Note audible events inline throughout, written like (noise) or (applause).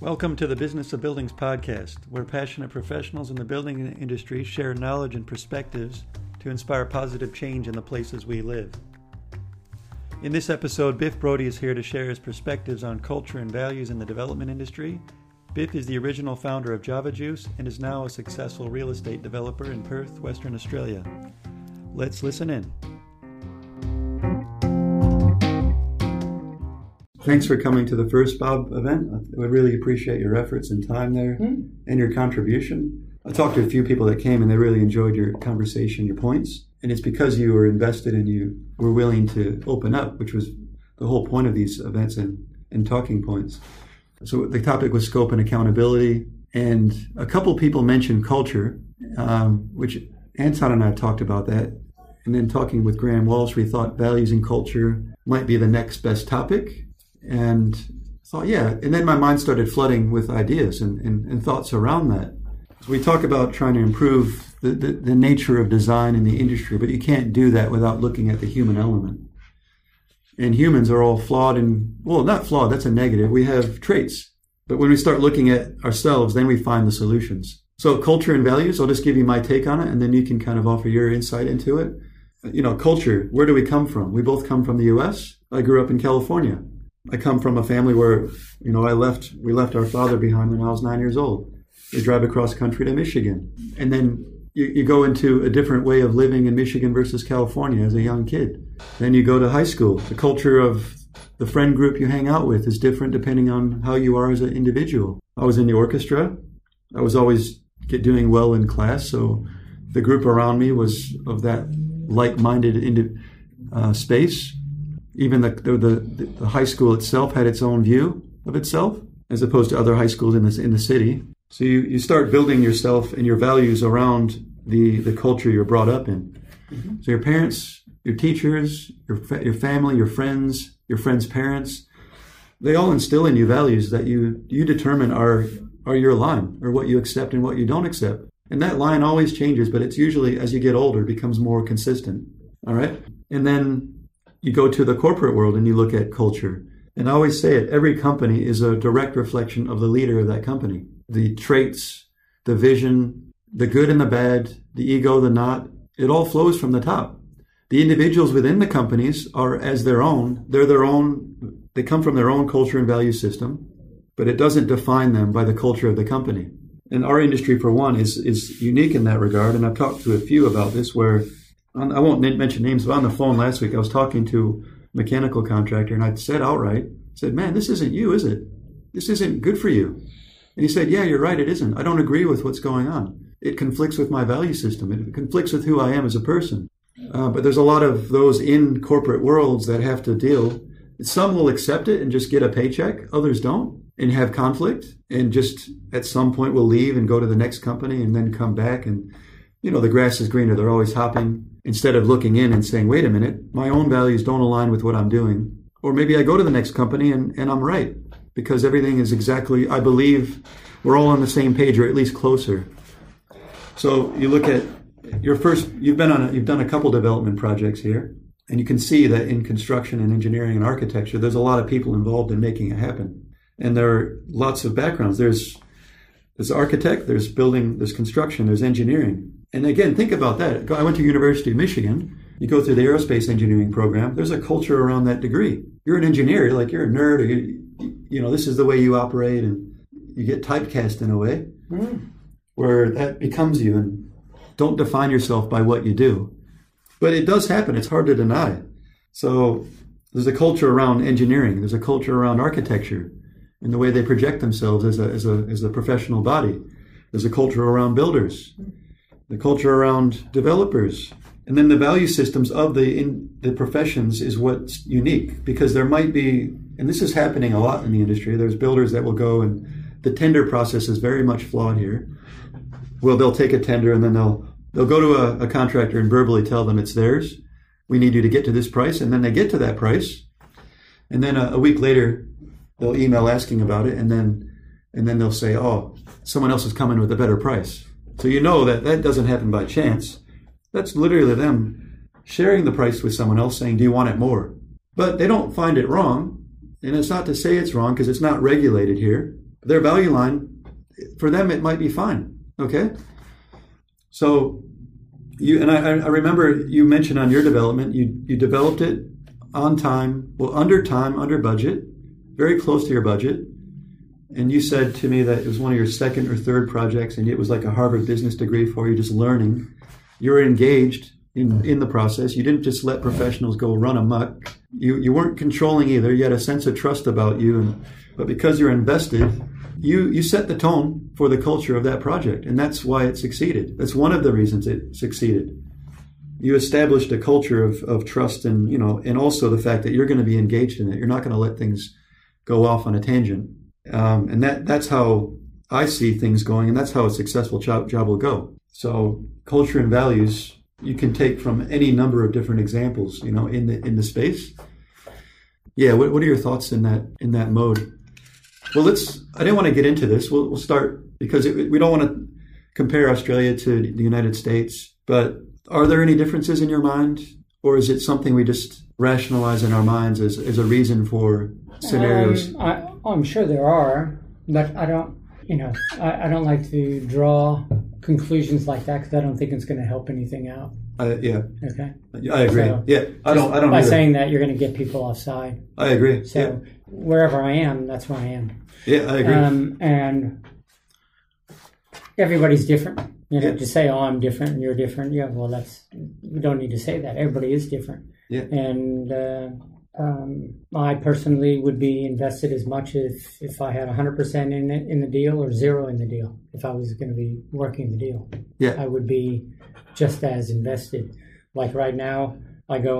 Welcome to the Business of Buildings podcast, where passionate professionals in the building industry share knowledge and perspectives to inspire positive change in the places we live. In this episode, Biff Brody is here to share his perspectives on culture and values in the development industry. Biff is the original founder of Java Juice and is now a successful real estate developer in Perth, Western Australia. Let's listen in. Thanks for coming to the first Bob event. I really appreciate your efforts and time there mm-hmm. and your contribution. I talked to a few people that came and they really enjoyed your conversation, your points. And it's because you were invested and you were willing to open up, which was the whole point of these events and, and talking points. So the topic was scope and accountability. And a couple people mentioned culture, um, which Anton and I talked about that. And then talking with Graham Walsh, we thought values and culture might be the next best topic and thought, yeah. And then my mind started flooding with ideas and, and, and thoughts around that. So we talk about trying to improve the, the, the nature of design in the industry, but you can't do that without looking at the human element. And humans are all flawed and, well, not flawed, that's a negative. We have traits. But when we start looking at ourselves, then we find the solutions. So culture and values, I'll just give you my take on it and then you can kind of offer your insight into it. You know, culture, where do we come from? We both come from the US. I grew up in California. I come from a family where, you know, I left, we left our father behind when I was nine years old. We drive across country to Michigan. And then you, you go into a different way of living in Michigan versus California as a young kid. Then you go to high school. The culture of the friend group you hang out with is different depending on how you are as an individual. I was in the orchestra. I was always get doing well in class, so the group around me was of that like-minded uh, space even the, the, the, high school itself had its own view of itself as opposed to other high schools in, this, in the city. So you, you start building yourself and your values around the, the culture you're brought up in. Mm-hmm. So your parents, your teachers, your, your family, your friends, your friends' parents, they all instill in you values that you, you determine are, are your line or what you accept and what you don't accept. And that line always changes, but it's usually as you get older becomes more consistent. All right. And then you go to the corporate world and you look at culture. And I always say it every company is a direct reflection of the leader of that company. The traits, the vision, the good and the bad, the ego, the not, it all flows from the top. The individuals within the companies are as their own. They're their own, they come from their own culture and value system, but it doesn't define them by the culture of the company. And our industry, for one, is, is unique in that regard. And I've talked to a few about this where I won't mention names, but on the phone last week, I was talking to a mechanical contractor, and I said outright, said, "Man, this isn't you, is it? This isn't good for you." And he said, "Yeah, you're right. It isn't. I don't agree with what's going on. It conflicts with my value system. It conflicts with who I am as a person." Uh, but there's a lot of those in corporate worlds that have to deal. Some will accept it and just get a paycheck. Others don't and have conflict and just at some point will leave and go to the next company and then come back and you know the grass is greener. They're always hopping instead of looking in and saying, wait a minute, my own values don't align with what I'm doing. Or maybe I go to the next company and, and I'm right because everything is exactly, I believe we're all on the same page or at least closer. So you look at your first, you've been on, a, you've done a couple development projects here and you can see that in construction and engineering and architecture, there's a lot of people involved in making it happen. And there are lots of backgrounds. There's, there's architect, there's building, there's construction, there's engineering. And again, think about that. I went to University of Michigan. You go through the aerospace engineering program. There's a culture around that degree. You're an engineer. You're like you're a nerd. Or you, you know, this is the way you operate, and you get typecast in a way mm. where that becomes you. And don't define yourself by what you do. But it does happen. It's hard to deny. So there's a culture around engineering. There's a culture around architecture and the way they project themselves as a, as a, as a professional body. There's a culture around builders the culture around developers, and then the value systems of the in the professions is what's unique because there might be, and this is happening a lot in the industry. There's builders that will go and the tender process is very much flawed here. Well, they'll take a tender and then they'll they'll go to a, a contractor and verbally tell them it's theirs. We need you to get to this price, and then they get to that price, and then a, a week later they'll email asking about it, and then and then they'll say, "Oh, someone else is coming with a better price." So you know that that doesn't happen by chance. That's literally them sharing the price with someone else saying, Do you want it more? But they don't find it wrong. And it's not to say it's wrong because it's not regulated here. their value line, for them, it might be fine. Okay. So you and I, I remember you mentioned on your development, you you developed it on time, well under time, under budget, very close to your budget. And you said to me that it was one of your second or third projects, and it was like a Harvard business degree for you, just learning. You were engaged in, in the process. You didn't just let professionals go run amok. You, you weren't controlling either. You had a sense of trust about you. And, but because you're invested, you, you set the tone for the culture of that project. And that's why it succeeded. That's one of the reasons it succeeded. You established a culture of, of trust and, you know, and also the fact that you're going to be engaged in it. You're not going to let things go off on a tangent. Um, and that that's how I see things going, and that's how a successful job, job will go. So culture and values you can take from any number of different examples, you know, in the in the space. Yeah, what, what are your thoughts in that in that mode? Well, let's. I didn't want to get into this. We'll, we'll start because it, we don't want to compare Australia to the United States. But are there any differences in your mind, or is it something we just rationalize in our minds as, as a reason for scenarios? Um, I, I'm sure there are, but I don't. You know, I, I don't like to draw conclusions like that because I don't think it's going to help anything out. Uh, yeah, Okay. I agree. So, yeah, I don't. I don't. By either. saying that, you're going to get people offside. I agree. So yeah, wherever I am, that's where I am. yeah, I agree. Um, and everybody's different. You know, Yeah. to say, "Oh, I'm different and you're different," yeah, well, that's we don't need to say that. Everybody is different. Yeah. And uh, um, I personally would be invested as much if if I had 100 percent in it in the deal or zero in the deal. If I was going to be working the deal, Yeah. I would be just as invested. Like right now, I go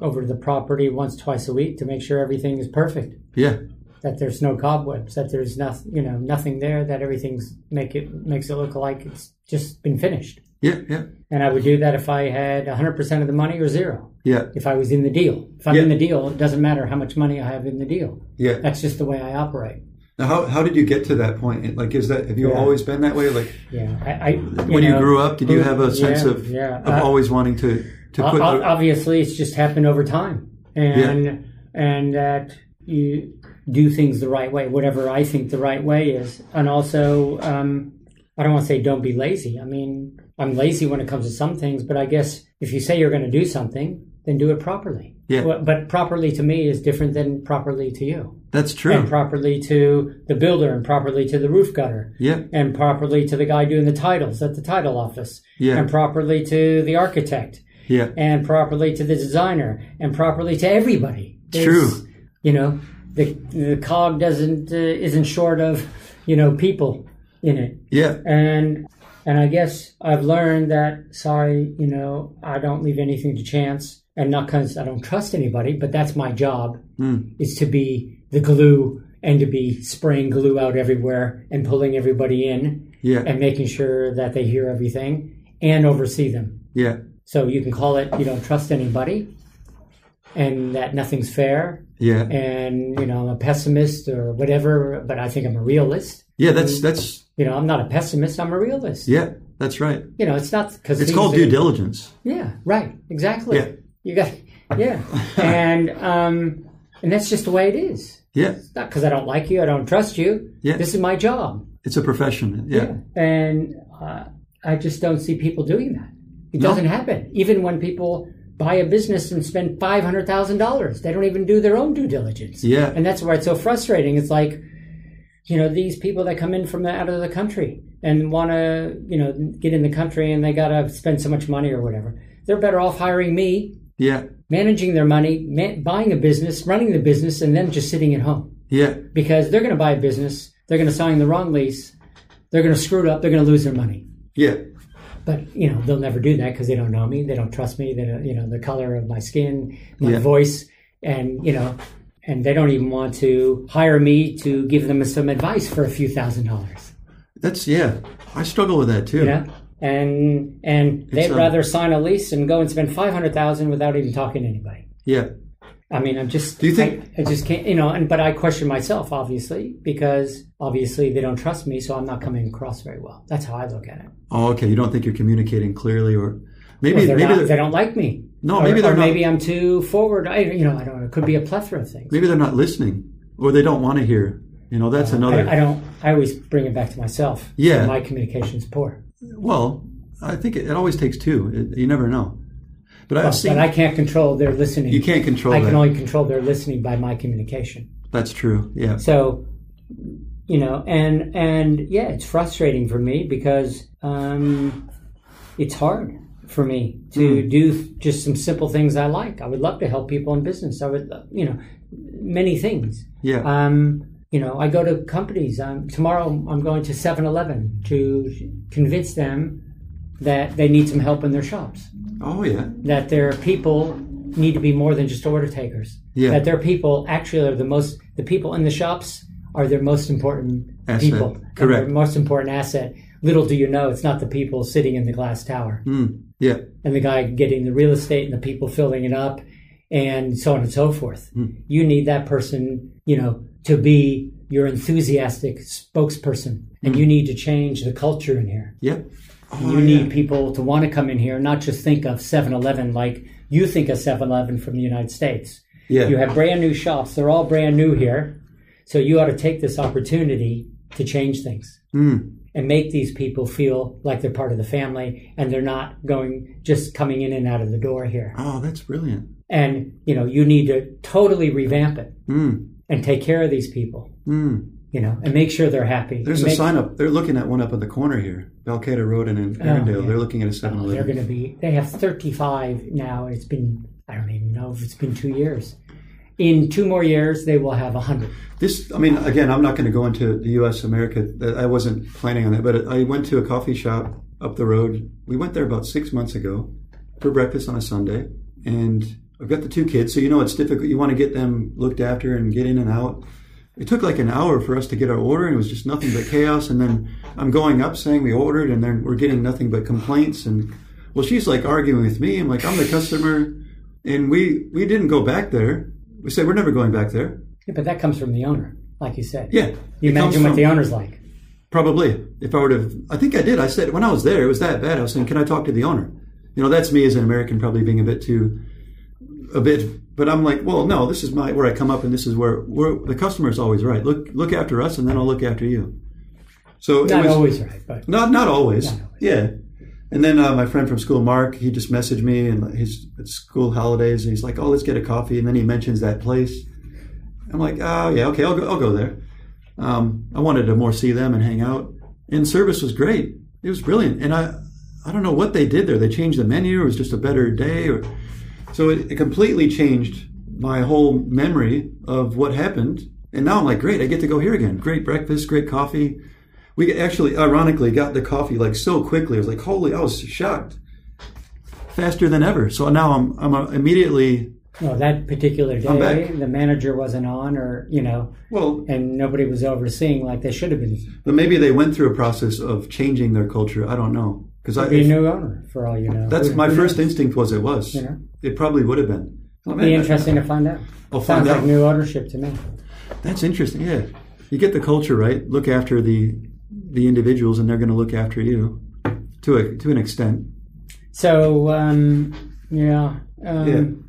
over to the property once, twice a week to make sure everything is perfect yeah, that there's no cobwebs, that there's nothing, you know, nothing there, that everything's make it makes it look like it's just been finished. yeah, yeah, And I would do that if I had 100% of the money or zero. yeah, If I was in the deal, if I'm Yeah. in the deal, it doesn't matter how much money I have in the deal. yeah. That's just the way I operate. Now, how, how did you get to that point? Like, is that have you Yeah. always been that way? Like, Yeah, I. I when you grew up, did you have a sense yeah, of yeah. of Uh, always wanting to to put? obviously it's just happened over time and and that you do things the right way whatever i think the right way is and also um, i don't want to say don't be lazy i mean i'm lazy when it comes to some things but i guess if you say you're going to do something then do it properly Yeah. Well, but properly to me is different than properly to you that's true. and properly to the builder and properly to the roof gutter yeah, and properly to the guy doing the titles at the title office yeah, and properly to the architect yeah. and properly to the designer and properly to everybody. True. You know, the the cog doesn't uh, isn't short of you know people in it, Yeah, and and I guess I've learned that sorry, you know, I don't leave anything to chance, and not because I don't trust anybody, but that's my job Mm. is to be the glue and to be spraying glue out everywhere and pulling everybody in yeah, and making sure that they hear everything and oversee them. yeah, So you can call it you don't trust anybody and that nothing's fair yeah, and you know I'm a pessimist or whatever, but I think I'm a realist. yeah. That's that's You know, I'm not a pessimist, I'm a realist. yeah. That's right. You know, it's not because It's called due diligence. Yeah, right. Exactly. Yeah. You got yeah. (laughs) and um and that's just the way it is. Yeah, It's not because I don't like you, I don't trust you. Yeah. This is my job. it's a profession. Yeah, And uh, I just don't see people doing that. It No. doesn't happen. Even when people buy a business and spend $500,000, they don't even do their own due diligence. yeah, And that's why it's so frustrating. It's like, you know, these people that come in from the, out of the country and want to, you know, get in the country and they got to spend so much money or whatever. They're better off hiring me, yeah, managing their money, ma- buying a business, running the business, and them just sitting at home yeah, because they're going to buy a business, they're going to sign the wrong lease, they're going to screw it up, they're going to lose their money. yeah, But you know they'll never do that because they don't know me, they don't trust me, they don't, you know the color of my skin, my Yeah. voice, and you know, and they don't even want to hire me to give them some advice for a few thousand dollars. That's yeah. I struggle with that too. Yeah, and and they'd um, rather sign a lease and go and spend five hundred thousand without even talking to anybody. Yeah, I mean, I'm just. Do you think- I, I just can't, you know? And but I question myself, obviously, because obviously they don't trust me, so I'm not coming across very well. That's how I look at it. Oh, okay. You don't think you're communicating clearly, or maybe they're maybe not, they don't like me. No, Or- maybe they're or not- maybe I'm too forward. I, you know, I don't know. It could be a plethora of things. maybe they're not listening, or they don't want to hear. You know, that's Uh, another. I, I don't. I always bring it back to myself. Yeah. my communication's poor. well, I think it, it always takes two. It, you never know. But I've Well, seen. but I can't control their listening. you can't control I that. can only control their listening by my communication. that's true. Yeah. So, you know, and and yeah, it's frustrating for me because um, it's hard for me to do just some simple things I like. I would love to help people in business. I would, you know, many things. Yeah. Um, you know, I go to companies. Um, tomorrow, I'm going to 7-Eleven to convince them that they need some help in their shops. Oh yeah. That their people need to be more than just order takers. Yeah. That their people actually are the most. The people in the shops are their most important Asset. people. Correct. Their most important asset. Little do you know, it's not the people sitting in the glass tower Mm. Yeah. and the guy getting the real estate and the people filling it up and so on and so forth. You need that person, you know, to be your enthusiastic spokesperson. And you need to change the culture in here. Yeah. Oh, you yeah. need people to want to come in here, not just think of 7 Eleven like you think of 7 Eleven from the United States. Yeah. You have brand new shops, they're all brand new here. So you ought to take this opportunity to change things Mm. and make these people feel like they're part of the family and they're not going just coming in and out of the door here. Oh, that's brilliant. And you know, you need to totally revamp it Mm. and take care of these people, Mm. You know, and make sure they're happy. There's And a make- sign up. They're looking at one up at the corner here, Balcatta Road and in. Oh, yeah. They're looking at a 7 Oh, they're going to be. They have 35 now. and It's been. I don't even know if it's been two years. In two more years, they will have 100. This, I mean, again, I'm not going to go into the U.S. America. I wasn't planning on that, but I went to a coffee shop up the road. We went there about six months ago for breakfast on a Sunday, and I've got the two kids, so you know it's difficult. You want to get them looked after and get in and out. It took like an hour for us to get our order, and it was just nothing but chaos. And then I'm going up saying we ordered, and then we're getting nothing but complaints. And well, she's like arguing with me. I'm like, I'm the customer, and we we didn't go back there. We said we're never going back there. Yeah, but that comes from the owner, like you said. Yeah, You imagine what from- the owner's like. Probably. If I were to, I think I did. I said when I was there, it was that bad. I was saying, "Can I talk to the owner?" You know, that's me as an American, probably being a bit too, a bit. But I'm like, well, no, this is my where I come up, and this is where where the customer is always right. Look, look after us, and then I'll look after you. So Not it was always right, but not not always. Not always. Yeah. And then uh, my friend from school, Mark, he just messaged me and he's at school holidays, and he's like, "Oh, let's get a coffee." And then he mentions that place. I'm like, "Oh yeah, okay, I'll go. I'll go there." Um, I wanted to more see them and hang out, and service was great. It was brilliant, and I I don't know what they did there. They changed the menu, or it was just a better day, or so it, it completely changed my whole memory of what happened. And now I'm like, great, I get to go here again. Great breakfast, great coffee. We actually, ironically, got the coffee like so quickly. I was like, holy, I was shocked. Faster than ever. So now I'm, I'm uh, immediately, no, that particular day, the manager wasn't on, or you know, well, and nobody was overseeing like they should have been. but maybe they went through a process of changing their culture. I don't know. Because I, Be a new owner, for all you know. that's my first knows? instinct was it was. You know? It probably would have been. Oh, man, Be that- interesting to find out. I'll find Sounds out. like new ownership to me. That's interesting. Yeah, you get the culture right. Look after the the individuals, and they're going to look after you to a to an extent. So, um, yeah. Um,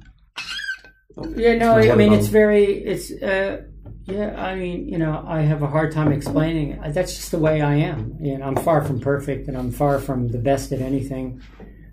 yeah. no, It's I mean, it's very, it's, uh, yeah, I mean, you know, I have a hard time explaining it. That's just the way I am. You know, I'm far from perfect and I'm far from the best at anything.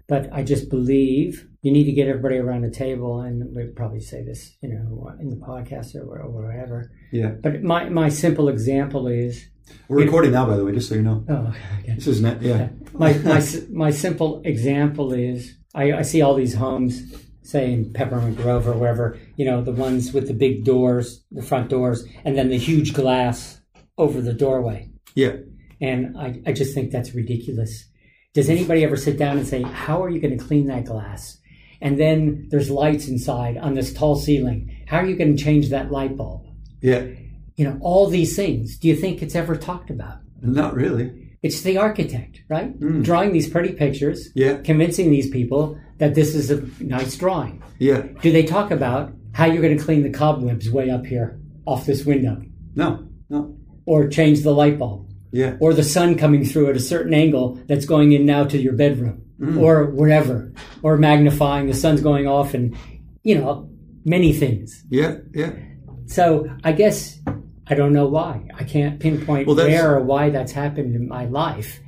But I just believe you need to get everybody around the table, and we'd probably say this, you know, in the podcast or where- or wherever. Yeah, But my, my simple example is, we're recording now, by the way, just so you know. oh, okay. This is net. Yeah, my, my, (laughs) my simple example is I, I see all these homes, say in Peppermint Grove or wherever, you know, the ones with the big doors, the front doors, and then the huge glass over the doorway. yeah. And I, I just think that's ridiculous. Does anybody ever sit down and say, How are you going to clean that glass? And then there's lights inside on this tall ceiling. How are you going to change that light bulb? Yeah, You know, all these things. Do you think it's ever talked about? not really. It's the architect, right? Hmm. Drawing these pretty pictures, Yeah, convincing these people that this is a nice drawing. yeah. Do they talk about how you're going to clean the cobwebs way up here off this window? No, no. Or change the light bulb? Yeah, Or the sun coming through at a certain angle that's going in now to your bedroom? Hmm. Or wherever? Or magnifying the sun's going off and, you know, many things. yeah, yeah. So I guess I don't know why. I can't pinpoint Well, where or why that's happened in my life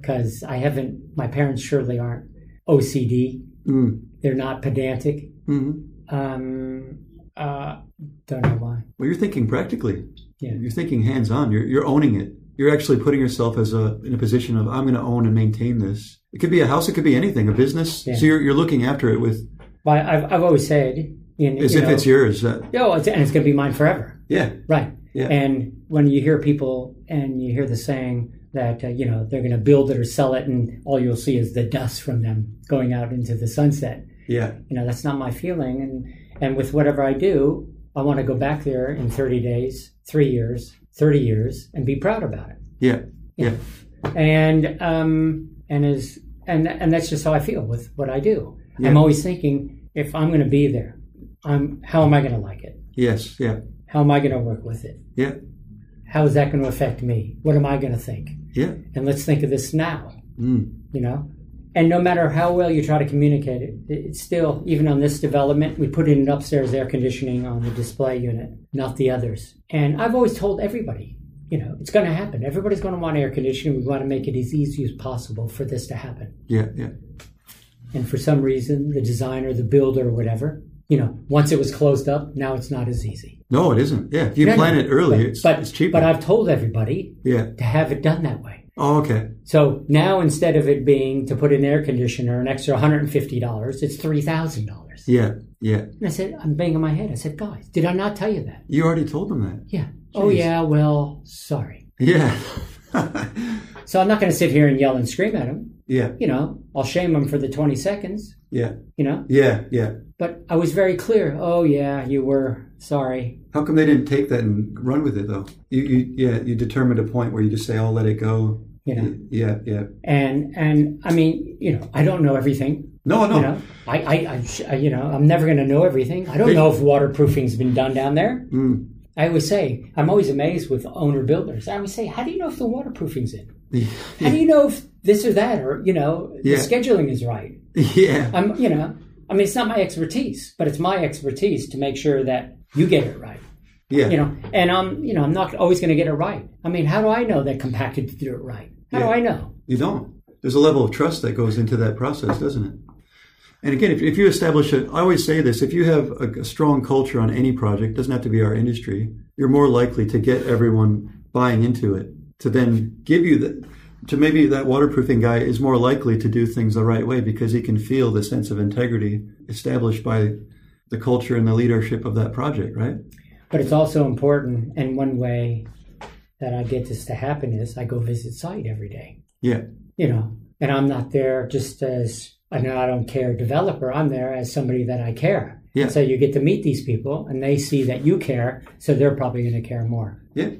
because I haven't. My parents surely aren't OCD. Mm. They're not pedantic. Mm. Um, uh, don't know why. Well, you're thinking practically. Yeah. You're thinking hands on. You're, you're owning it. You're actually putting yourself as a in a position of I'm going to own and maintain this. It could be a house. It could be anything. A business. Yeah. So you're you're looking after it with But I've I've always said, in, as if know, it's yours. Uh, Oh, it's, and it's going to be mine forever. yeah. Right. Yeah. And when you hear people and you hear the saying that, uh, you know, they're going to build it or sell it and all you'll see is the dust from them going out into the sunset, Yeah. you know, that's not my feeling. And, and with whatever I do, I want to go back there in 30 days, three years, 30 years and be proud about it. Yeah. Yeah. And, um, and as, and, and that's just how I feel with what I do. Yeah. I'm always thinking if I'm going to be there, I'm, how am I going to like it? Yes. Yeah. How am I going to work with it? Yeah. How is that going to affect me? What am I going to think? Yeah. And let's think of this now, Mm. you know? And no matter how well you try to communicate it, it's still, even on this development, we put in an upstairs air conditioning on the display unit, not the others. And I've always told everybody, you know, it's going to happen. Everybody's going to want air conditioning. We want to make it as easy as possible for this to happen. Yeah. Yeah. And for some reason, the designer, the builder, or whatever, you know, once it was closed up, now it's not as easy. No, it isn't. Yeah. If you No, no, plan it early, but, it's but, it's cheaper. But I've told everybody yeah. to have it done that way. Oh, okay. So now instead of it being to put an air conditioner an extra $150, it's $3,000. Yeah. Yeah. And I said, I'm banging my head. I said, guys, did I not tell you that? You already told them that. Yeah. Oh, yeah, well, sorry. Yeah. So I'm not going to sit here and yell and scream at them. Yeah. You know, I'll shame them for the 20 seconds, Yeah. you know. Yeah. Yeah. But I was very clear. Oh, yeah, you were sorry. How come they didn't take that and run with it though? You, you yeah, you determined a point where you just say, "I'll let it go." You know, Yeah, yeah. and and I mean, you know, I don't know everything. No, no. You know, I, I, I, you know, I'm never going to know everything. I don't know if waterproofing's been done down there. Mm. I always say, I'm always amazed with owner builders. I always say, how do you know if the waterproofing's in? How do you know if this or that, or you know, Yeah. the scheduling is right? yeah, I'm, you know, I mean, it's not my expertise, but it's my expertise to make sure that you get it right. yeah, You know, and I'm, you know, I'm not always going to get it right. I mean, how do I know that compacted to do it right? How do I know? You don't. There's a level of trust that goes into that process, doesn't it? And again, if, if you establish it, I always say this: if you have a, a strong culture on any project, doesn't have to be our industry, you're more likely to get everyone buying into it. To then give you the, to maybe that waterproofing guy is more likely to do things the right way because he can feel the sense of integrity established by the culture and the leadership of that project, right? But it's also important, and one way that I get this to happen is I go visit site every day. Yeah, you know, and I'm not there just as know I don't care developer. I'm there as somebody that I care. Yeah. So you get to meet these people, and they see that you care, so they're probably going to care more. yeah,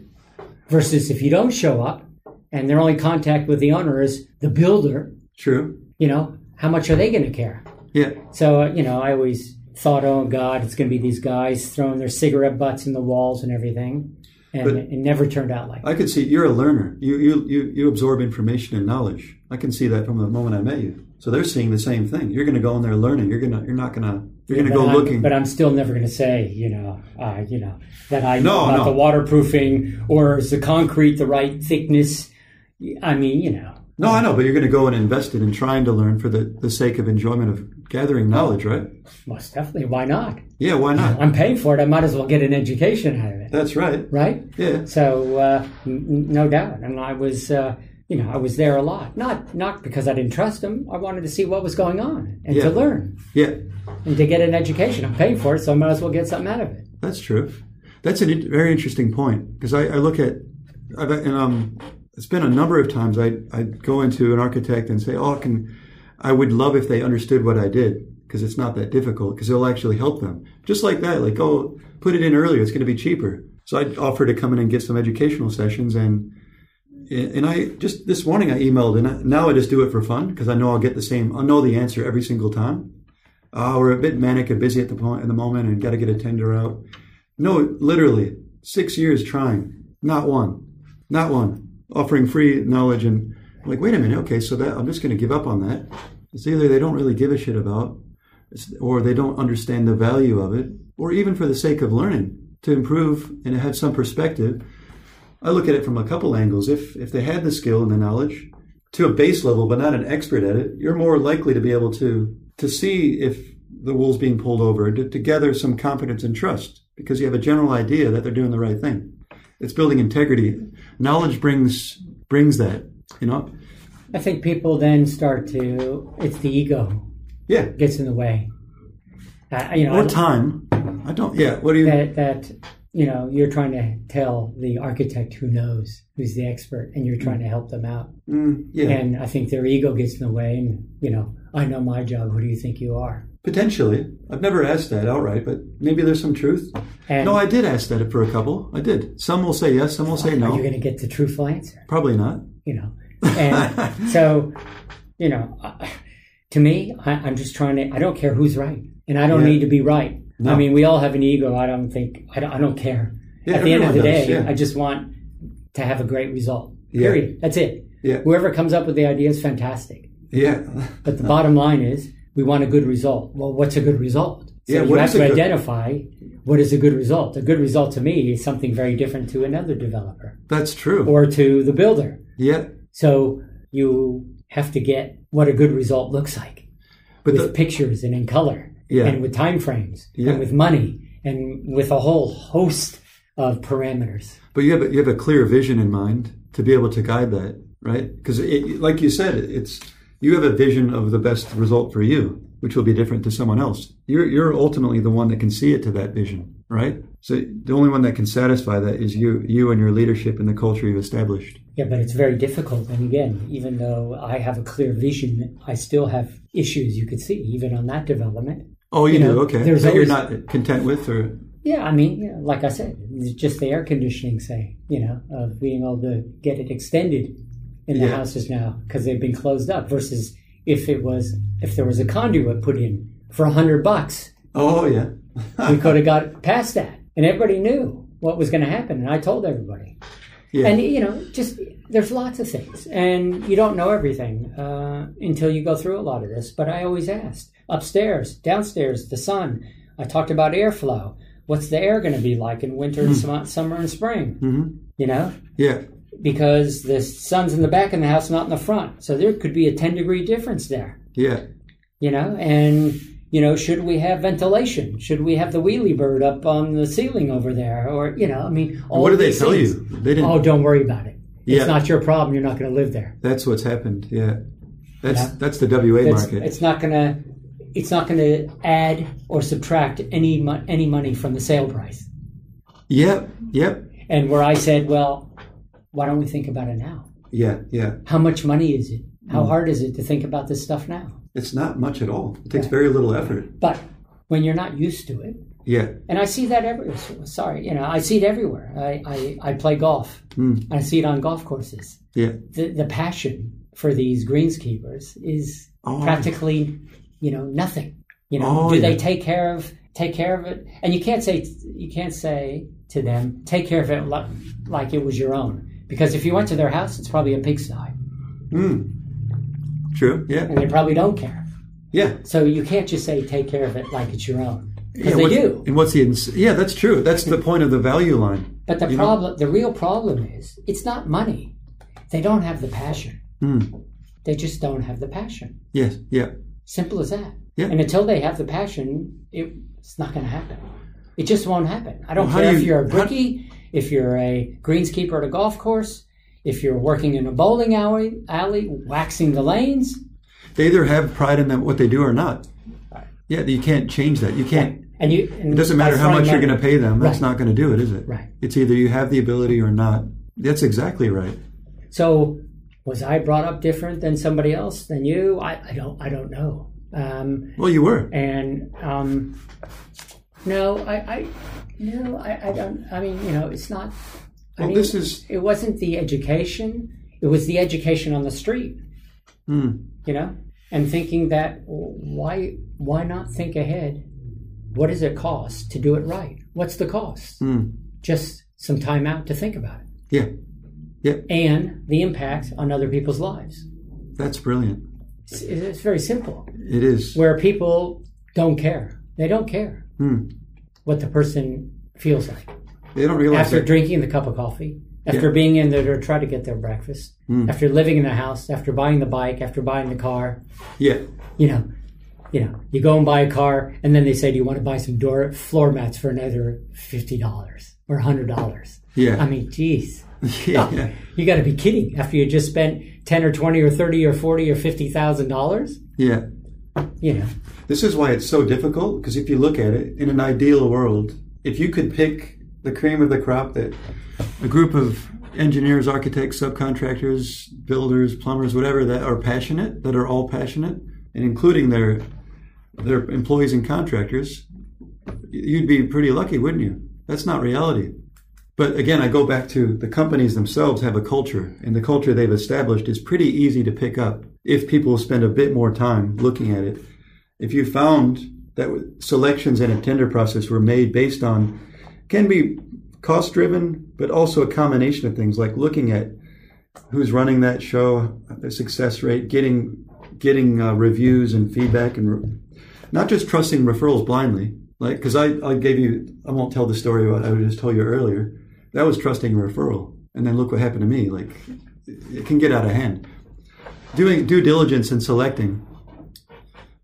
Versus if you don't show up, and their only contact with the owner is the builder, true. you know, how much are they going to care? Yeah, So you know, I always thought, oh God, it's going to be these guys throwing their cigarette butts in the walls and everything, and But- it never turned out like. that. I could see you're a learner. You you you you absorb information and knowledge. I can see that from the moment I met you. So they're seeing the same thing. You're going to go in there learning. You're gonna you're not gonna you're gonna go I'm- looking. But I'm still never going to say, you know, uh, you know, that I No, know about no. the waterproofing or is the concrete the right thickness. I mean, you know, no, I know, but you're going to go and invest it in trying to learn for the the sake of enjoyment of gathering knowledge, right? most definitely. Why not? Yeah, why not? I'm paying for it. I might as well get an education out of it, That's right. right? Yeah, So, uh, n- no doubt. And I was, uh, you know, I was there a lot. Not not because I didn't trust him. I wanted to see what was going on and Yeah. to learn yeah, and to get an education. I'm paying for it, so I might as well get something out of it. that's true. That's a very interesting point because I, I look at I've, and um, it's been a number of times I I go into an architect and say, oh, can I would love if they understood what I did because it's not that difficult because it'll actually help them. Just like that, like oh, put it in earlier, it's going to be cheaper. So I offer to come in and get some educational sessions and. And I just this morning I emailed and I, now I just do it for fun because I know I'll get the same. I'll know the answer every single time. Uh, we're a bit manic and busy at the point at the moment and got to get a tender out. No, literally six years trying, not one, not one, offering free knowledge and like, wait a minute, okay, so that I'm just going to give up on that. It's either they don't really give a shit about, or they don't understand the value of it, or even for the sake of learning. to improve and have some perspective. I look at it from a couple angles. If if they had the skill and the knowledge to a base level, but not an expert at it, you're more likely to be able to to see if the wool's being pulled over, to, to gather some confidence and trust, because you have a general idea that they're doing the right thing. It's building integrity. Knowledge brings brings that. You know. I think people then start to. It's the ego Yeah. gets in the way. Uh, you know, Or time. I don't. Yeah. What do you? that that you know you're trying to tell the architect who knows who's the expert and you're trying to help them out Mm, yeah. and i think their ego gets in the way and you know i know my job who do you think you are Potentially. I've never asked that outright, but maybe there's some truth. and No, I did ask that for a couple. I did. Some will say yes, some will say no. are no. you going to get the truthful answer Probably not. you know and (laughs) so you know uh, to me I, i'm just trying to i don't care who's right and i don't Yeah. need to be right No. i mean we all have an ego i don't think i don't, I don't care Yeah, at the end of the everyone day yeah. i just want to have a great result period that's it Yeah. whoever comes up with the idea is fantastic Yeah. But the bottom line is we want a good result. Well, what's a good result? So Yeah, you have to good- identify what is a good result. A good result to me is something very different to another developer That's true. or to the builder. yeah. So you have to get what a good result looks like But with the, pictures and in color Yeah. and with time frames Yeah. and with money and with a whole host of parameters. but you have a, you have a clear vision in mind to be able to guide that, right? Because like you said, it's you have a vision of the best result for you, which will be different to someone else. You're you're ultimately the one that can see it to that vision, right? So the only one that can satisfy that is you you and your leadership and the culture you've established. Yeah, but it's very difficult. And again, even though I have a clear vision, I still have issues you could see, even on that development. Oh, you, You do know, okay. there's That you're not content with, or Yeah, I mean, you know, like I said, it's just the air conditioning, say, you know, of being able to get it extended in the Yeah. houses now because they've been closed up versus if it was, if there was a conduit put in for a hundred bucks, oh yeah, (laughs) we could have got past that. And everybody knew what was going to happen. And I told everybody. yeah, And, you know, just there's lots of things. And you don't know everything uh, until you go through a lot of this. But I always asked upstairs, downstairs, the sun. I talked about airflow. What's the air going to be like in winter, and sum- summer, and spring? hmm You know, yeah, because the sun's in the back of the house, not in the front. So there could be a 10 degree difference there, yeah. you know, and, you know, should we have ventilation? Should we have the whirlybird up on the ceiling over there? Or, you know, I mean, all what did they tell things. you? They didn't. Oh, don't worry about it. Yeah. It's not your problem. You're not going to live there. That's what's happened. Yeah, that's Yeah. that's the WA It's, market. it's not going to. It's not going to add or subtract any mo- any money from the sale price. Yep, yep, And where I said, well, why don't we think about it now? yeah, yeah. How much money is it? Mm. How hard is it to think about this stuff now? It's not much at all. It takes very little effort. But when you're not used to it, Yeah, and I see that everywhere. Sorry, you know, I see it everywhere. I, I, I play golf. Mm. I see it on golf courses. yeah. The, the passion for these greenskeepers is Oh. practically, you know, nothing. You know, Oh, do yeah. they take care of take care of it? And you can't say you can't say to them, take care of it like, like it was your own. Because if you went to their house, it's probably a pigsty, Mm. True. Yeah, and they probably don't care. yeah. So you can't just say take care of it like it's your own, because yeah, they do. And what's the? ins- Yeah, that's true. That's the point of the value line. But the know? problem, the real problem is, it's not money. They don't have the passion. Mm. They just don't have the passion. Yes. Yeah. Simple as that. Yeah. And until they have the passion, it, it's not going to happen. It just won't happen. I don't Well, care do if you- you're a brookie, if you're a greenskeeper at a golf course, if you're working in a bowling alley, alley waxing the lanes. They either have pride in them, what they do or not. Right. Yeah, you can't change that. You can't. And you, and It doesn't matter how much you're going to pay them. That's Right. not going to do it, is it? Right. It's either you have the ability or not. That's exactly right. So, was I brought up different than somebody else than you? I, I don't. I don't know. Um, Well, you were. and um, no, I, I no, I, I don't. I mean, you know, it's not. I Well, mean, this is. it wasn't the education; it was the education on the street. Mm, You know, and thinking that why why not think ahead? What does it cost to do it right? What's the cost? mm, Just some time out to think about it, yeah. Yeah. and the impact on other people's lives. That's brilliant. It's, it's very simple. It is. Where people don't care, they don't care. Mm, what the person feels like. They don't realize after that. drinking the cup of coffee, after Yeah. being in there to try to get their breakfast, Mm. after living in the house, after buying the bike, after buying the car, Yeah, you know, you know, you go and buy a car, and then they say, "Do you want to buy some door floor mats for another fifty dollars or hundred dollars?" yeah, I mean, geez, (laughs) yeah. you got to be kidding! After you just spent ten or twenty or thirty or forty or fifty thousand dollars, yeah. you know, This is why it's so difficult because if you look at it in an ideal world, if you could pick the cream of the crop that a group of engineers, architects, subcontractors, builders, plumbers, whatever that are passionate, that are all passionate, and including their their employees and contractors, you'd be pretty lucky, wouldn't you? That's not reality. But again, I go back to the companies themselves have a culture, and the culture they've established is pretty easy to pick up if people spend a bit more time looking at it. If you found that selections in a tender process were made based on, can be cost driven, but also a combination of things like looking at who's running that show, the success rate, getting getting uh, reviews and feedback, and re- not just trusting referrals blindly. Like, because I, I gave you, I won't tell the story about I just told you earlier. That was trusting a referral, and then look what happened to me. Like, it can get out of hand. Doing due diligence and selecting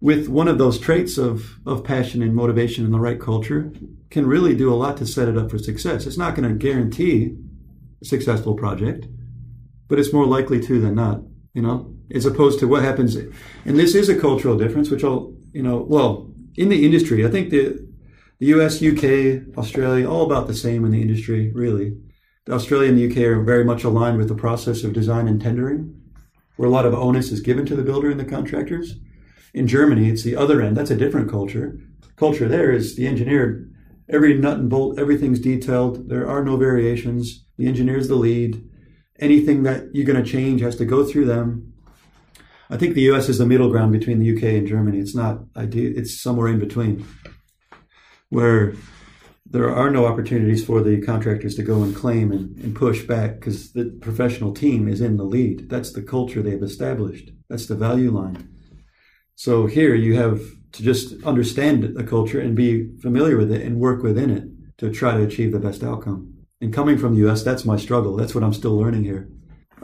with one of those traits of, of passion and motivation in the right culture can really do a lot to set it up for success. It's not going to guarantee a successful project, but it's more likely to than not, you know, as opposed to what happens. And this is a cultural difference, which I'll, you know, well, in the industry, I think the, the US, UK, Australia, all about the same in the industry, really. The Australia and the UK are very much aligned with the process of design and tendering, where a lot of onus is given to the builder and the contractors. In Germany, it's the other end. That's a different culture. Culture there is the engineer, every nut and bolt, everything's detailed. There are no variations. The engineer's the lead. Anything that you're going to change has to go through them. I think the US is the middle ground between the UK and Germany. It's not ideal, it's somewhere in between where there are no opportunities for the contractors to go and claim and, and push back because the professional team is in the lead. That's the culture they've established. That's the value line. So here you have to just understand the culture and be familiar with it and work within it to try to achieve the best outcome. And coming from the US, that's my struggle. That's what I'm still learning here.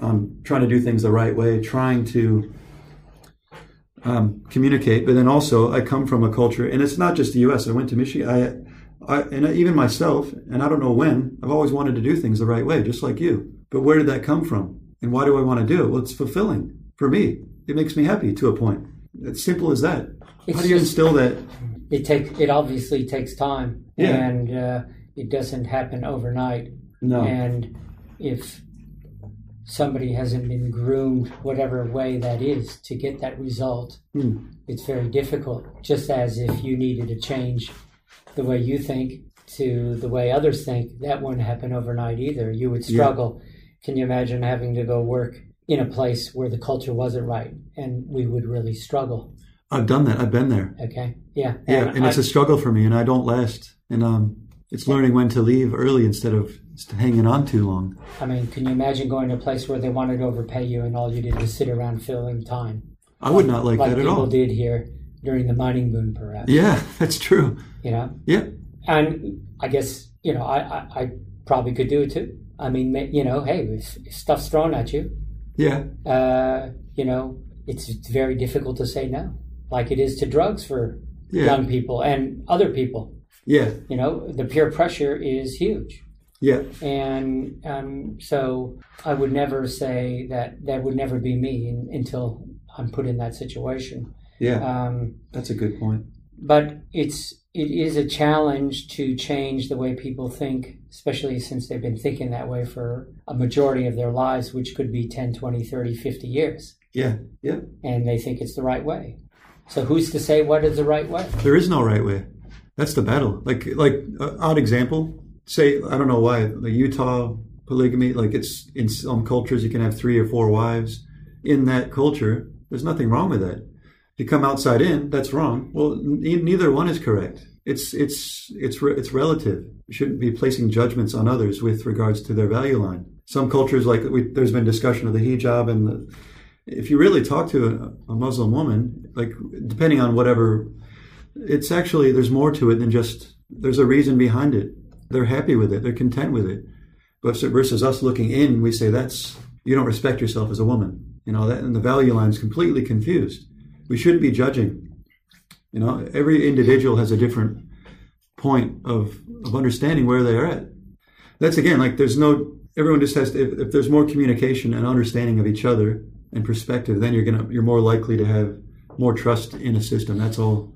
I'm trying to do things the right way, trying to um, communicate, but then also I come from a culture, and it's not just the U.S. I went to Michigan. I, I, and even myself, and I don't know when. I've always wanted to do things the right way, just like you. But where did that come from? And why do I want to do it? Well, it's fulfilling for me. It makes me happy to a point. It's simple as that. It's How do you just- instill that? it takes it obviously takes time, Yeah. and uh, it doesn't happen overnight. No. And if somebody hasn't been groomed, whatever way that is, to get that result, Hmm. it's very difficult. Just as if you needed to change the way you think to the way others think, that wouldn't happen overnight either. You would Yeah. struggle. Can you imagine having to go work in a place where the culture wasn't right? And we would really struggle. I've done that. I've been there. Okay. Yeah. Yeah, and it's a struggle for me, and I don't last. And um, it's learning when to leave early instead of hanging on too long. I mean, can you imagine going to a place where they wanted to overpay you and all you did was sit around filling time? I would not like, like that at people all. did here during the mining boom, perhaps. Yeah, (laughs) that's true. You know, Yeah, and I guess you know, I, I, I probably could do it too. I mean, you know, hey, if, if stuff's thrown at you, yeah, uh, you know, it's, it's very difficult to say no, like it is to drugs for yeah, young people and other people. yeah, You know, the peer pressure is huge. yeah. and um, so I would never say that that would never be me in, until I'm put in that situation. Yeah, Um, that's a good point. but it's it is a challenge to change the way people think, especially since they've been thinking that way for a majority of their lives, which could be 10, 20, 30, 50 years, Yeah, yeah. and they think it's the right way. So who's to say what is the right way? There is no right way. That's the battle. Like, like uh, odd example. Say I don't know why the Utah polygamy. Like it's in some cultures you can have three or four wives. In that culture, there's nothing wrong with that. You come outside in, that's wrong. Well, ne- neither one is correct. It's it's it's it's relative. You shouldn't be placing judgments on others with regards to their value line. Some cultures, like we, there's been discussion of the hijab and the, if you really talk to a, a Muslim woman, like depending on whatever, it's actually there's more to it than just there's a reason behind it. They're happy with it. They're content with it. But versus us looking in, we say that's you don't respect yourself as a woman. You know that, and the value line is completely confused. We shouldn't be judging. You know, every individual has a different point of of understanding where they are at. That's again like there's no everyone just has to, if, if there's more communication and understanding of each other and perspective, then you're gonna you're more likely to have more trust in a system. That's all.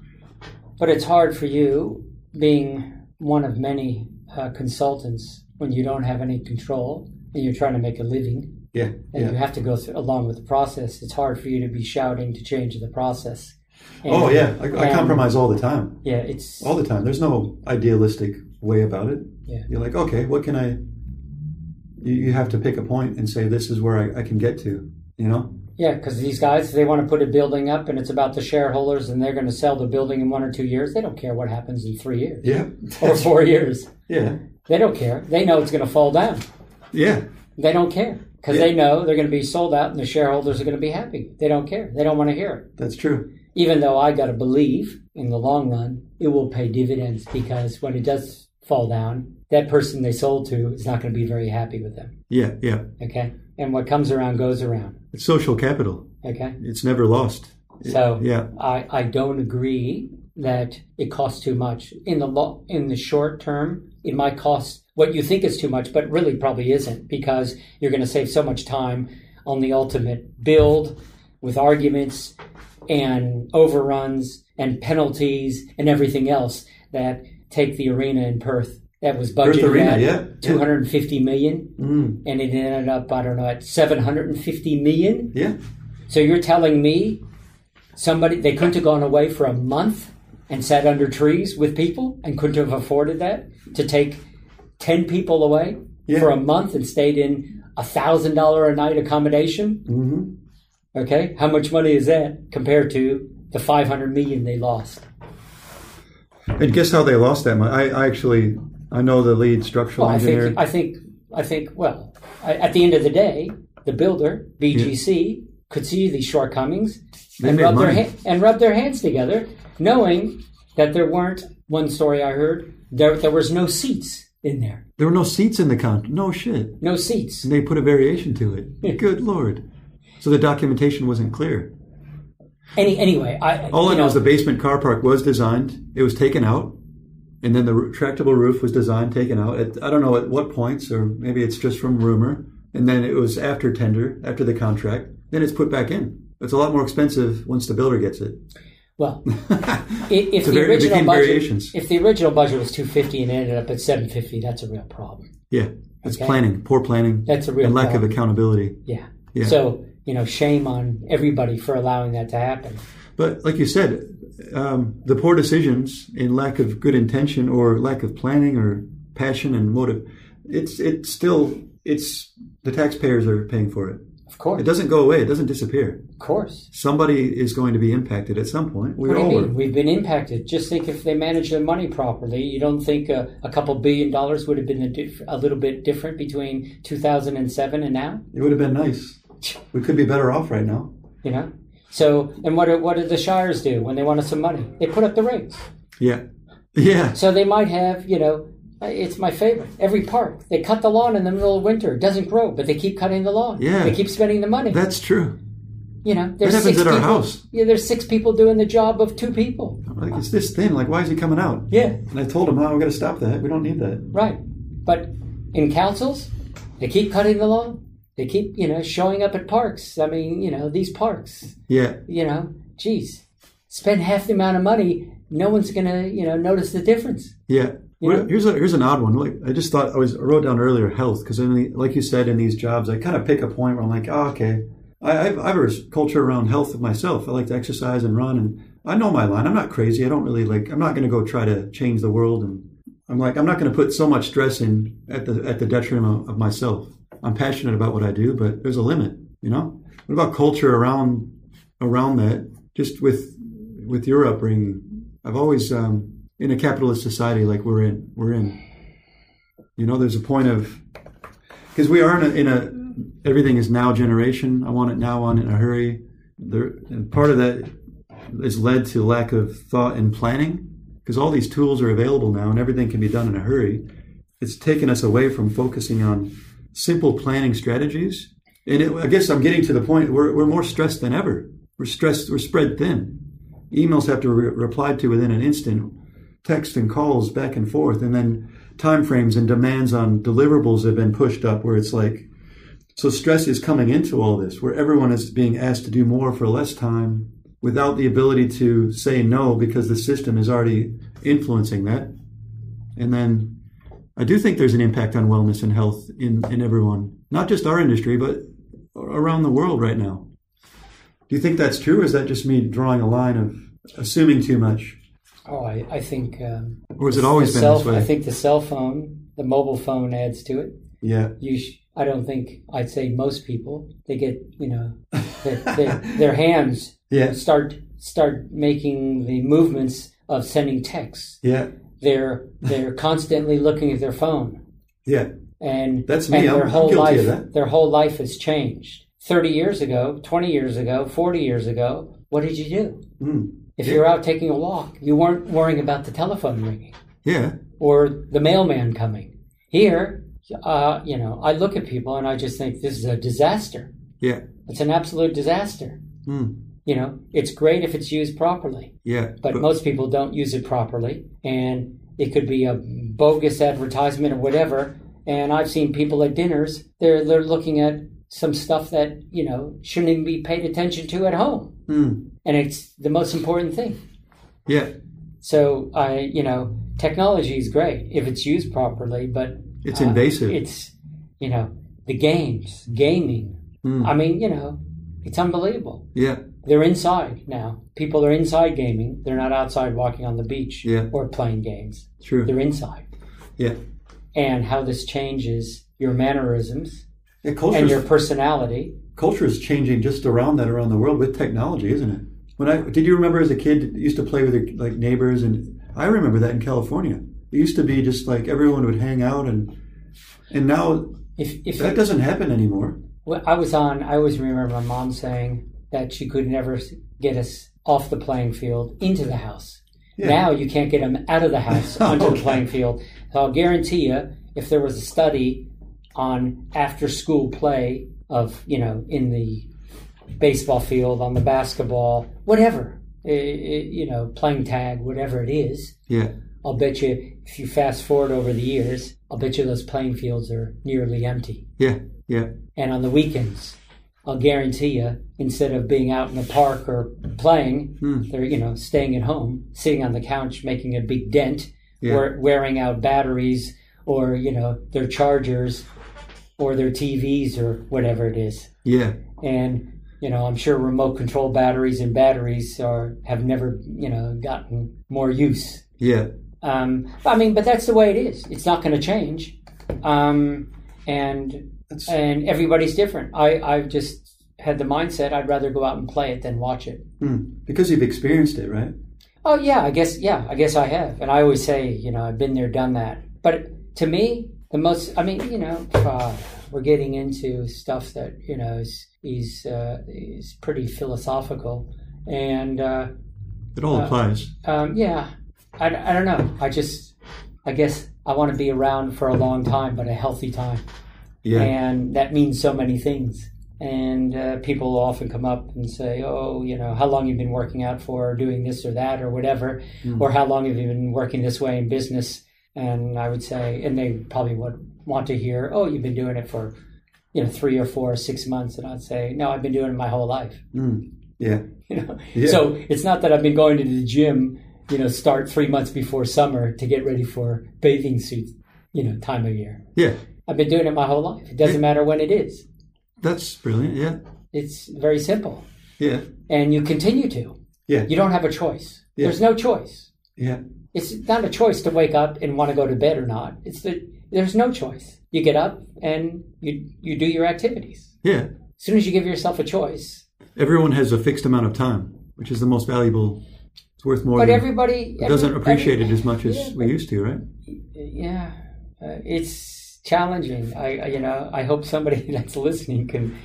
But it's hard for you being one of many uh, consultants when you don't have any control and you're trying to make a living. Yeah, And yeah. you have to go through, along with the process. It's hard for you to be shouting to change the process. Oh, and- oh yeah, I, I and- compromise all the time. Yeah, it's All the time. There's no idealistic way about it. Yeah. You're like, okay, what can I? You, you have to pick a point and say, this is where I, I can get to. You know? yeah, because these guys they want to put a building up and it's about the shareholders and they're going to sell the building in one or two years. They don't care what happens in three years Yeah. (laughs) or four years. Yeah. They don't care. They know it's going to fall down. Yeah. They don't care because Yeah. they know they're going to be sold out and the shareholders are going to be happy. They don't care. They don't want to hear it. That's true. Even though I got to believe in the long run it will pay dividends because when it does fall down, that person they sold to is not going to be very happy with them. Yeah. Yeah. Okay, and what comes around goes around. It's social capital. Okay, It's never lost. so Yeah. I I don't agree that it costs too much in the lo- in the short term. It might cost what you think is too much, but really probably isn't because you're going to save so much time on the ultimate build with arguments and overruns and penalties and everything else that take the arena in Perth that was budgeted Arena, at yeah. 250 million Mm. and it ended up I don't know at 750 million. Yeah. So you're telling me somebody they couldn't have gone away for a month and sat under trees with people and couldn't have afforded that to take 10 people away Yeah. for a month and stayed in a thousand dollar a night accommodation hmm okay how much money is that compared to the 500 million they lost And guess how they lost that money? I, I actually I know the lead structural well i engineer. think i think i think well I, at the end of the day the builder BGC could see these shortcomings They and rub their ha- and rub their hands together, knowing that there weren't. One story I heard there there was no seats in there, there were no seats in the con. No shit. no seats. And they put a variation to it. (laughs) Good lord. So the documentation wasn't clear. Any anyway, I All I know know is the basement car park was designed. It was taken out, and then the retractable roof was designed, taken out. At, I don't know at what points, or maybe it's just from rumor. And then it was after tender, after the contract. Then it's put back in. It's a lot more expensive once the builder gets it. well, (laughs) if the it original budget variations. if the original budget was two fifty and it ended up at seven fifty, that's a real problem. Yeah, it's Okay. planning, poor planning, That's a real and lack problem. of accountability. Yeah. Yeah. So you know, shame on everybody for allowing that to happen. But like you said, um, the poor decisions in lack of good intention or lack of planning or passion and motive, it's it's still it's the taxpayers are paying for it. Of course, It doesn't go away. It doesn't disappear. of course. Somebody is going to be impacted at some point. We What all mean? were. We've been impacted. Just think if they manage their money properly, you don't think a, a couple billion dollars would have been a, diff- a little bit different between 2007 and now? It would have been nice. We could be better off right now. You know. So, and what do, what did the shires do when they wanted some money? They put up the rates. Yeah, yeah, So they might have, you know, it's my favorite. Every park they cut the lawn in the middle of winter. It doesn't grow, but they keep cutting the lawn. Yeah. They keep spending the money. that's true. you know, there's That happens six at our people. house. Yeah, there's six people doing the job of two people. Like it's this thin. Like why is he coming out? Yeah. And I told him, no, we got to stop that. We don't need that. Right. But in councils, they keep cutting the lawn. They keep, you know, showing up at parks. I mean, you know, these parks, Yeah, you know, geez, spend half the amount of money. No one's going to, you know, notice the difference. Yeah. You know? here's a here's an odd one. Like I just thought I was I wrote down earlier health because like you said in these jobs I kind of pick a point where I'm like oh, okay I I've, I have a culture around health myself I like to exercise and run and I know my line I'm not crazy I don't really like I'm not going to go try to change the world and I'm like I'm not going to put so much stress in at the at the detriment of, of myself I'm passionate about what I do but there's a limit you know? What about culture around around that? Just with with your upbringing I've always um, in a capitalist society like we're in we're in. You know there's a point of because we are in a, in a everything is now generation. I want it now on in a hurry. There and part of that is led to lack of thought and planning because all these tools are available now and everything can be done in a hurry. It's taken us away from focusing on simple planning strategies. And it, I guess I'm getting to the point we're, we're more stressed than ever. We're stressed, we're spread thin. Emails have to be re- replied to within an instant, text and calls back and forth, and then timeframes and demands on deliverables have been pushed up where it's like, so stress is coming into all this, where everyone is being asked to do more for less time without the ability to say no because the system is already influencing that. And then I do think there's an impact on wellness and health in, in everyone, not just our industry, but around the world right now. Do you think that's true, or is that just me drawing a line of assuming too much? Oh, I, I think. Um, or has it always been cell, this way? I think the cell phone, the mobile phone, adds to it. Yeah. You, sh- I don't think I'd say most people they get you know their, their, their hands (laughs) Yeah. start start making the movements of sending texts. Yeah. They're they're constantly looking at their phone, Yeah. and That's me. and their I'm whole life their whole life has changed. Thirty years ago, twenty years ago, forty years ago, what did you do? Mm. If Yeah. you're out taking a walk, you weren't worrying about the telephone ringing Yeah. or the mailman coming. Here, uh, you know, I look at people and I just think this is a disaster. Yeah. It's an absolute disaster. Mm. You know, it's great if it's used properly, Yeah. but most people don't use it properly, and it could be a bogus advertisement or whatever. And I've seen people at dinners; they're they're looking at some stuff that you know shouldn't even be paid attention to at home, Mm. and it's the most important thing. Yeah. So I, you know, technology is great if it's used properly, but It's uh, invasive. it's, you know, the games, gaming. Mm. I mean, you know, it's unbelievable. yeah. They're inside now. People are inside gaming. They're not outside walking on the beach Yeah. or playing games. True. They're inside. Yeah. And how this changes your mannerisms Yeah. And your personality. culture is changing just around that around the world with technology, isn't it? When I did you remember as a kid you used to play with your like neighbors and I remember that in California. It used to be just like everyone would hang out and and now If if that doesn't happen anymore. Well, I was on. I always remember my mom saying that she could never get us off the playing field into the house. Yeah. Now you can't get them out of the house (laughs) onto the playing field. So I'll guarantee you, if there was a study on after-school play of you know in the baseball field, on the basketball, whatever, i- i- you know, playing tag, whatever it is, Yeah. I'll bet you if you fast forward over the years, I'll bet you those playing fields are nearly empty. Yeah. Yeah. And on the weekends, I'll guarantee you, instead of being out in the park or playing, Hmm. they're you know staying at home, sitting on the couch, making a big dent, Yeah. or wearing out batteries, or you know their chargers, or their TVs, or whatever it is. Yeah. And you know, I'm sure remote control batteries and batteries are have never you know gotten more use. Yeah. Um, I mean, but that's the way it is. It's not going to change. Um, and That's and everybody's different. I I've just had the mindset I'd rather go out and play it than watch it. hmm. because you've experienced it, right? Oh yeah, I guess yeah, I guess I have. And I always say, you know, I've been there, done that. But to me, the most I mean, you know, uh, we're getting into stuff that you know is is uh, is pretty philosophical, and uh, It all Uh, applies. um, yeah, I, I don't know. I just I guess I want to be around for a long time, but a healthy time. Yeah. and that means so many things. And uh, people often come up and say, "Oh, you know, how long you've been working out for, or doing this or that, or whatever, Mm. or how long have you been working this way in business?" And I would say, and they probably would want to hear, "Oh, you've been doing it for, you know, three or four or six months," and I'd say, "No, I've been doing it my whole life." Mm. Yeah. (laughs) You know, Yeah. so it's not that I've been going to the gym, you know, start three months before summer to get ready for bathing suit, you know, time of year. Yeah. I've been doing it my whole life. It doesn't matter when it is. That's brilliant. Yeah. It's very simple. Yeah. And you continue to. Yeah. You don't have a choice. Yeah. There's no choice. Yeah. It's not a choice to wake up and want to go to bed or not. It's the there's no choice. You get up and you you do your activities. Yeah. As soon as you give yourself a choice. Everyone has a fixed amount of time, which is the most valuable. It's worth more But than everybody doesn't every- appreciate it as much as Yeah, we used to, right? yeah, uh, it's challenging. I, you know I hope somebody (laughs) that's listening can.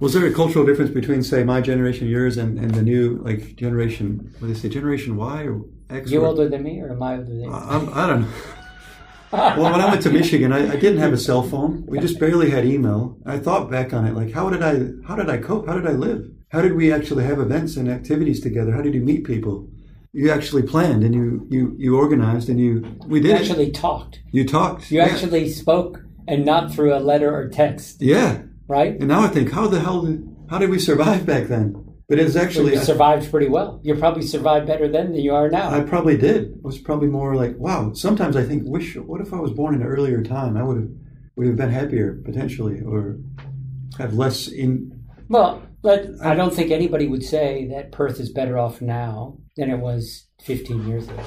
Was there a cultural difference between, say, my generation, yours, and, and the new like generation? What do they say, Generation Y or X? You or- older than me or am I older than you? I, I'm, I don't know. (laughs) well, when I went to Michigan, I, I, didn't have a cell phone. We just barely had email. I thought back on it, like how did I how did I cope? How did I live? How did we actually have events and activities together? How did you meet people? You actually planned and you you you organized and you we did you actually talked. You talked. You yeah. actually spoke and not through a letter or text. Yeah. Right. And now I think, how the hell did how did we survive back then? But it's actually you survived pretty well. You probably survived better then than you are now. I probably did. It was probably more like, wow. Sometimes I think, wish, what if I was born in an earlier time? I would have would have been happier potentially, or have less in. Well, but I don't think anybody would say that Perth is better off now than it was 15 years ago.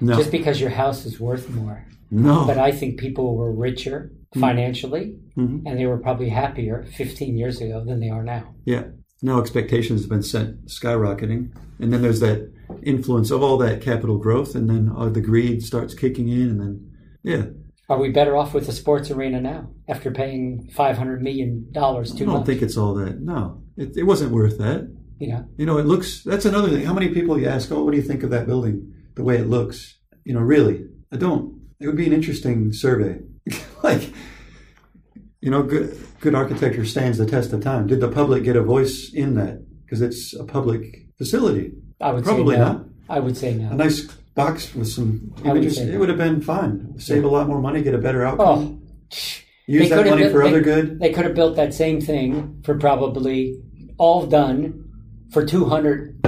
No. Just because your house is worth more. No. But I think people were richer. Financially, mm-hmm. and they were probably happier 15 years ago than they are now. Yeah now expectations have been set skyrocketing, and then there's that influence of all that capital growth, and then uh, the greed starts kicking in, and then yeah. Are we better off with the sports arena now after paying five hundred million dollars too I don't much? think it's all that. No, it, it wasn't worth that. Yeah. You know, it looks. That's another thing. How many people you ask? Oh, what do you think of that building? The way it looks. You know, really, I don't. It would be an interesting survey. (laughs) like you know, good, good architecture stands the test of time. Did the public get a voice in that? Because it's a public facility. I would say probably no. not. I would say no. A nice box with some images. Would it would have been fine. Save yeah. a lot more money, get a better oh. outcome. Oh. Use that money built, for they, other good. They could have built that same thing for probably all done for two hundred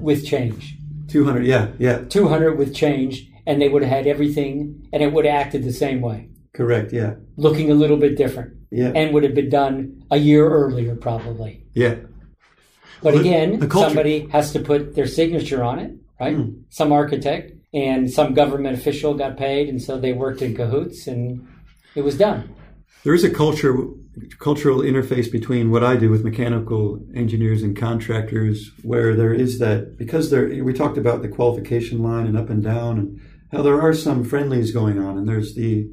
with change. Two hundred, yeah, yeah. Two hundred with change, and they would have had everything, and it would have acted the same way. Correct. Yeah. Looking a little bit different. Yeah. And would have been done a year earlier, probably. Yeah. But again, somebody has to put their signature on it, right? Mm. Some architect and some government official got paid, and so they worked in cahoots, and it was done. There is a culture, cultural interface between what I do with mechanical engineers and contractors, where there is that because there. We talked about the qualification line and up and down, and how there are some friendlies going on, and there's the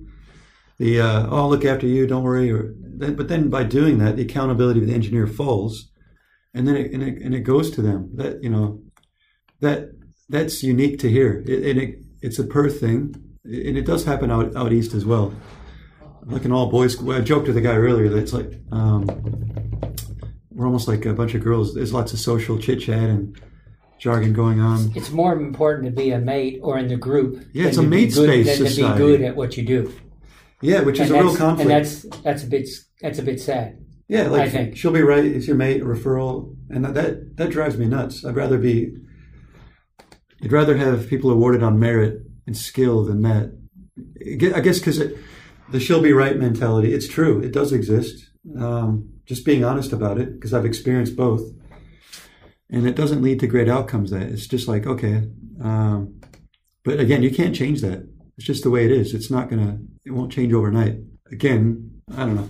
the uh, oh, I'll look after you, don't worry. Or but then by doing that, the accountability of the engineer falls, and then it, and it, and it goes to them. That you know, that that's unique to here. It, and it, it's a Perth thing, and it does happen out out east as well. Like an all boys. I joked with the guy earlier that it's like um, we're almost like a bunch of girls. There's lots of social chit chat and jargon going on. It's more important to be a mate or in the group. Yeah, it's a mate space than society. to be good at what you do. Yeah, which is and a real conflict. And that's that's a bit that's a bit sad. Yeah, like I think. she'll be right. It's your mate, a referral, and that, that that drives me nuts. I'd rather be. I'd rather have people awarded on merit and skill than that. I guess because the she'll be right mentality. It's true. It does exist. Um, just being honest about it because I've experienced both, and it doesn't lead to great outcomes. That it's just like okay, um, but again, you can't change that. It's just the way it is. It's not gonna. It won't change overnight. Again, I don't know.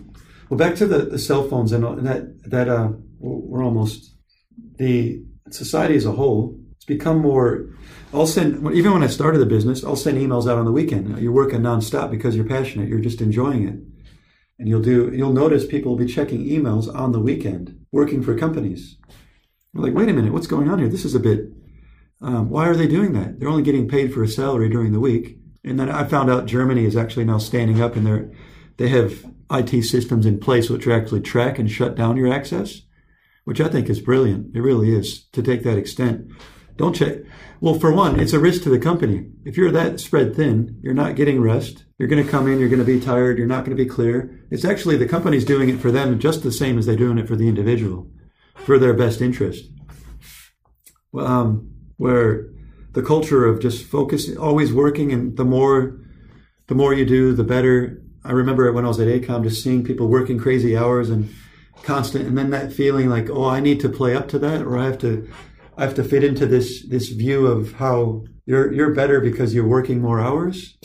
Well, back to the, the cell phones and, and that that uh, we're almost the society as a whole. It's become more. I'll send even when I started the business. I'll send emails out on the weekend. You're working nonstop because you're passionate. You're just enjoying it, and you'll do. You'll notice people will be checking emails on the weekend, working for companies. We're like, wait a minute, what's going on here? This is a bit. Um, why are they doing that? They're only getting paid for a salary during the week and then I found out Germany is actually now standing up and they're, they have IT systems in place which actually track and shut down your access, which I think is brilliant. It really is to take that extent. Don't check. Well, for one, it's a risk to the company. If you're that spread thin, you're not getting rest. You're going to come in, you're going to be tired, you're not going to be clear. It's actually the company's doing it for them just the same as they're doing it for the individual, for their best interest. Um, where the culture of just focus, always working, and the more the more you do, the better. I remember when I was at AECOM, just seeing people working crazy hours and constant, and then that feeling like, oh, I need to play up to that, or I have to, I have to fit into this this view of how you're you're better because you're working more hours,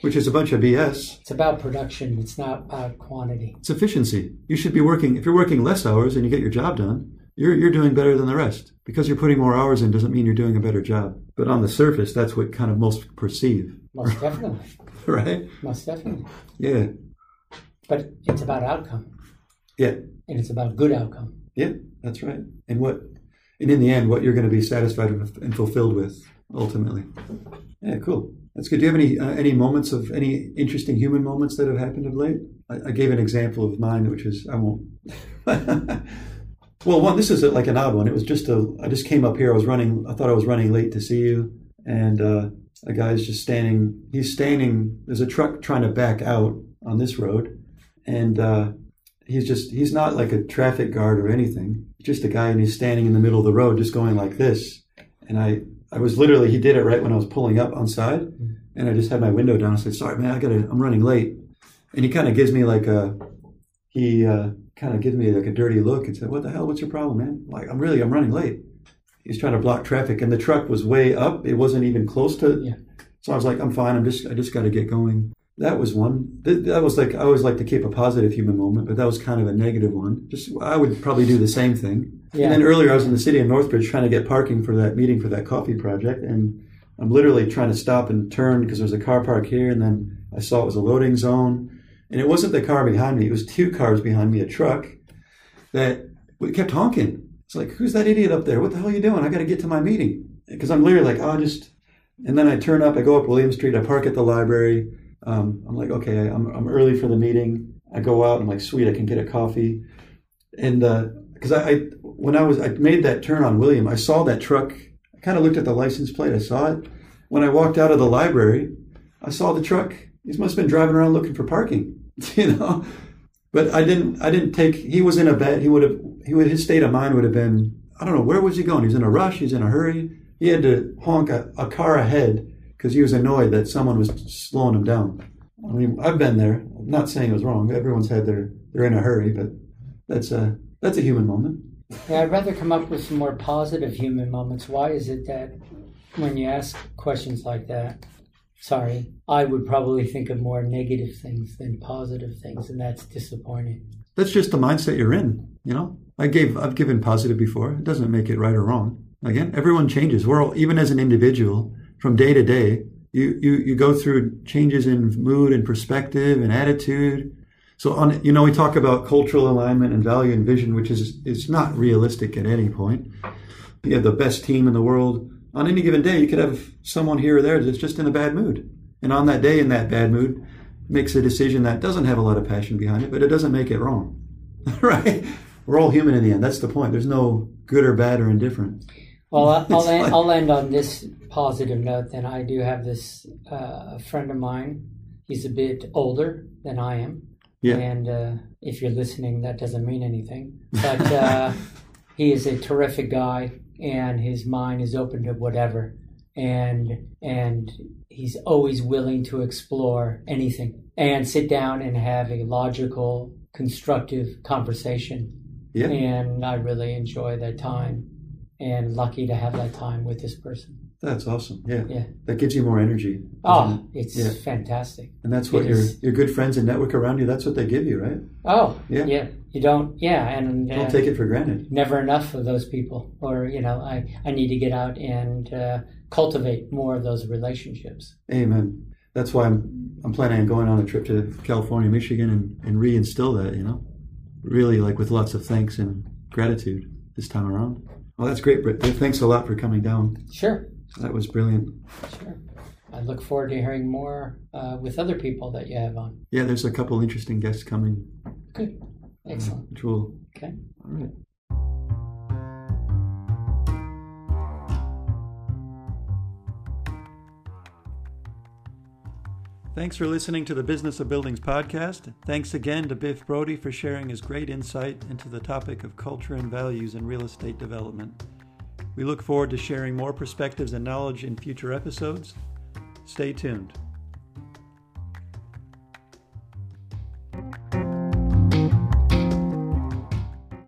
which is a bunch of BS. It's about production. It's not about quantity. It's efficiency. You should be working. If you're working less hours and you get your job done, you're you're doing better than the rest. Because you're putting more hours in doesn't mean you're doing a better job. But on the surface, that's what kind of most perceive. Most definitely. (laughs) right? Most definitely. Yeah. But it's about outcome. Yeah. And it's about good outcome. Yeah, that's right. And what and in the end what you're going to be satisfied with and fulfilled with ultimately. Yeah, cool. That's good. Do you have any uh, any moments of any interesting human moments that have happened of late? I, I gave an example of mine, which is I won't. (laughs) well, one this is like an odd one. It was just a. I just came up here. I was running. I thought I was running late to see you, and uh, a guy's just standing. He's standing. There's a truck trying to back out on this road, and uh, he's just. He's not like a traffic guard or anything. Just a guy, and he's standing in the middle of the road, just going like this. And I, I was literally. He did it right when I was pulling up on side, and I just had my window down. I said, "Sorry, man. I gotta. I'm running late." And he kind of gives me like a. He uh, kind of gives me like a dirty look and said, "What the hell? What's your problem, man? Like, I'm really. I'm running late." He's trying to block traffic, and the truck was way up. It wasn't even close to. Yeah. So I was like, I'm fine. I'm just, I just got to get going. That was one. That, that was like, I always like to keep a positive human moment, but that was kind of a negative one. Just, I would probably do the same thing. Yeah. And then earlier, I was in the city of Northbridge trying to get parking for that meeting for that coffee project, and I'm literally trying to stop and turn because there's a car park here, and then I saw it was a loading zone, and it wasn't the car behind me; it was two cars behind me, a truck that kept honking. It's like, who's that idiot up there? What the hell are you doing? I got to get to my meeting because I'm literally like, oh, just. And then I turn up, I go up William Street, I park at the library. Um, I'm like, okay, I'm, I'm early for the meeting. I go out, I'm like, sweet, I can get a coffee. And because I, I, when I was, I made that turn on William, I saw that truck. I kind of looked at the license plate, I saw it. When I walked out of the library, I saw the truck. He must have been driving around looking for parking, (laughs) you know. But I didn't, I didn't take. He was in a bed. He would have, he would, his state of mind would have been, I don't know, where was he going? He's in a rush. He's in a hurry he had to honk a, a car ahead because he was annoyed that someone was slowing him down. I mean, I've been there. I'm not saying it was wrong. Everyone's had their they're in a hurry, but that's a that's a human moment. Yeah, I'd rather come up with some more positive human moments. Why is it that when you ask questions like that, sorry, I would probably think of more negative things than positive things, and that's disappointing. That's just the mindset you're in. You know, I gave I've given positive before. It doesn't make it right or wrong. Again, everyone changes. We're all, even as an individual, from day to day, you, you, you go through changes in mood and perspective and attitude. So on, you know, we talk about cultural alignment and value and vision, which is, is not realistic at any point. You have the best team in the world. On any given day, you could have someone here or there that's just in a bad mood. And on that day, in that bad mood, makes a decision that doesn't have a lot of passion behind it, but it doesn't make it wrong. (laughs) right? We're all human in the end. That's the point. There's no good or bad or indifferent. Well, (laughs) I'll end, I'll end on this positive note. Then I do have this uh, friend of mine. He's a bit older than I am, Yeah. and uh, if you're listening, that doesn't mean anything. But uh, (laughs) he is a terrific guy, and his mind is open to whatever, and and he's always willing to explore anything and sit down and have a logical, constructive conversation. Yeah. And I really enjoy that time and lucky to have that time with this person. That's awesome. Yeah. Yeah. That gives you more energy. Oh, it? it's Yeah. fantastic. And that's what it your is. your good friends and network around you, that's what they give you, right? Oh, Yeah. yeah. You don't, yeah, and uh, Don't take it for granted. never enough of those people. Or you know, I I need to get out and uh, cultivate more of those relationships. Amen. That's why I'm I'm planning on going on a trip to California, Michigan and, and reinstill that, you know? Really like with lots of thanks and gratitude this time around. Well that's great, Biff. Thanks a lot for coming down. Sure, That was brilliant. sure. I look forward to hearing more uh, with other people that you have on. Yeah, there's a couple interesting guests coming. Good, Mm, excellent. Which will Okay. all right. Thanks for listening to the Business of Buildings podcast. Thanks again to Biff Brody for sharing his great insight into the topic of culture and values in real estate development. We look forward to sharing more perspectives and knowledge in future episodes. Stay tuned.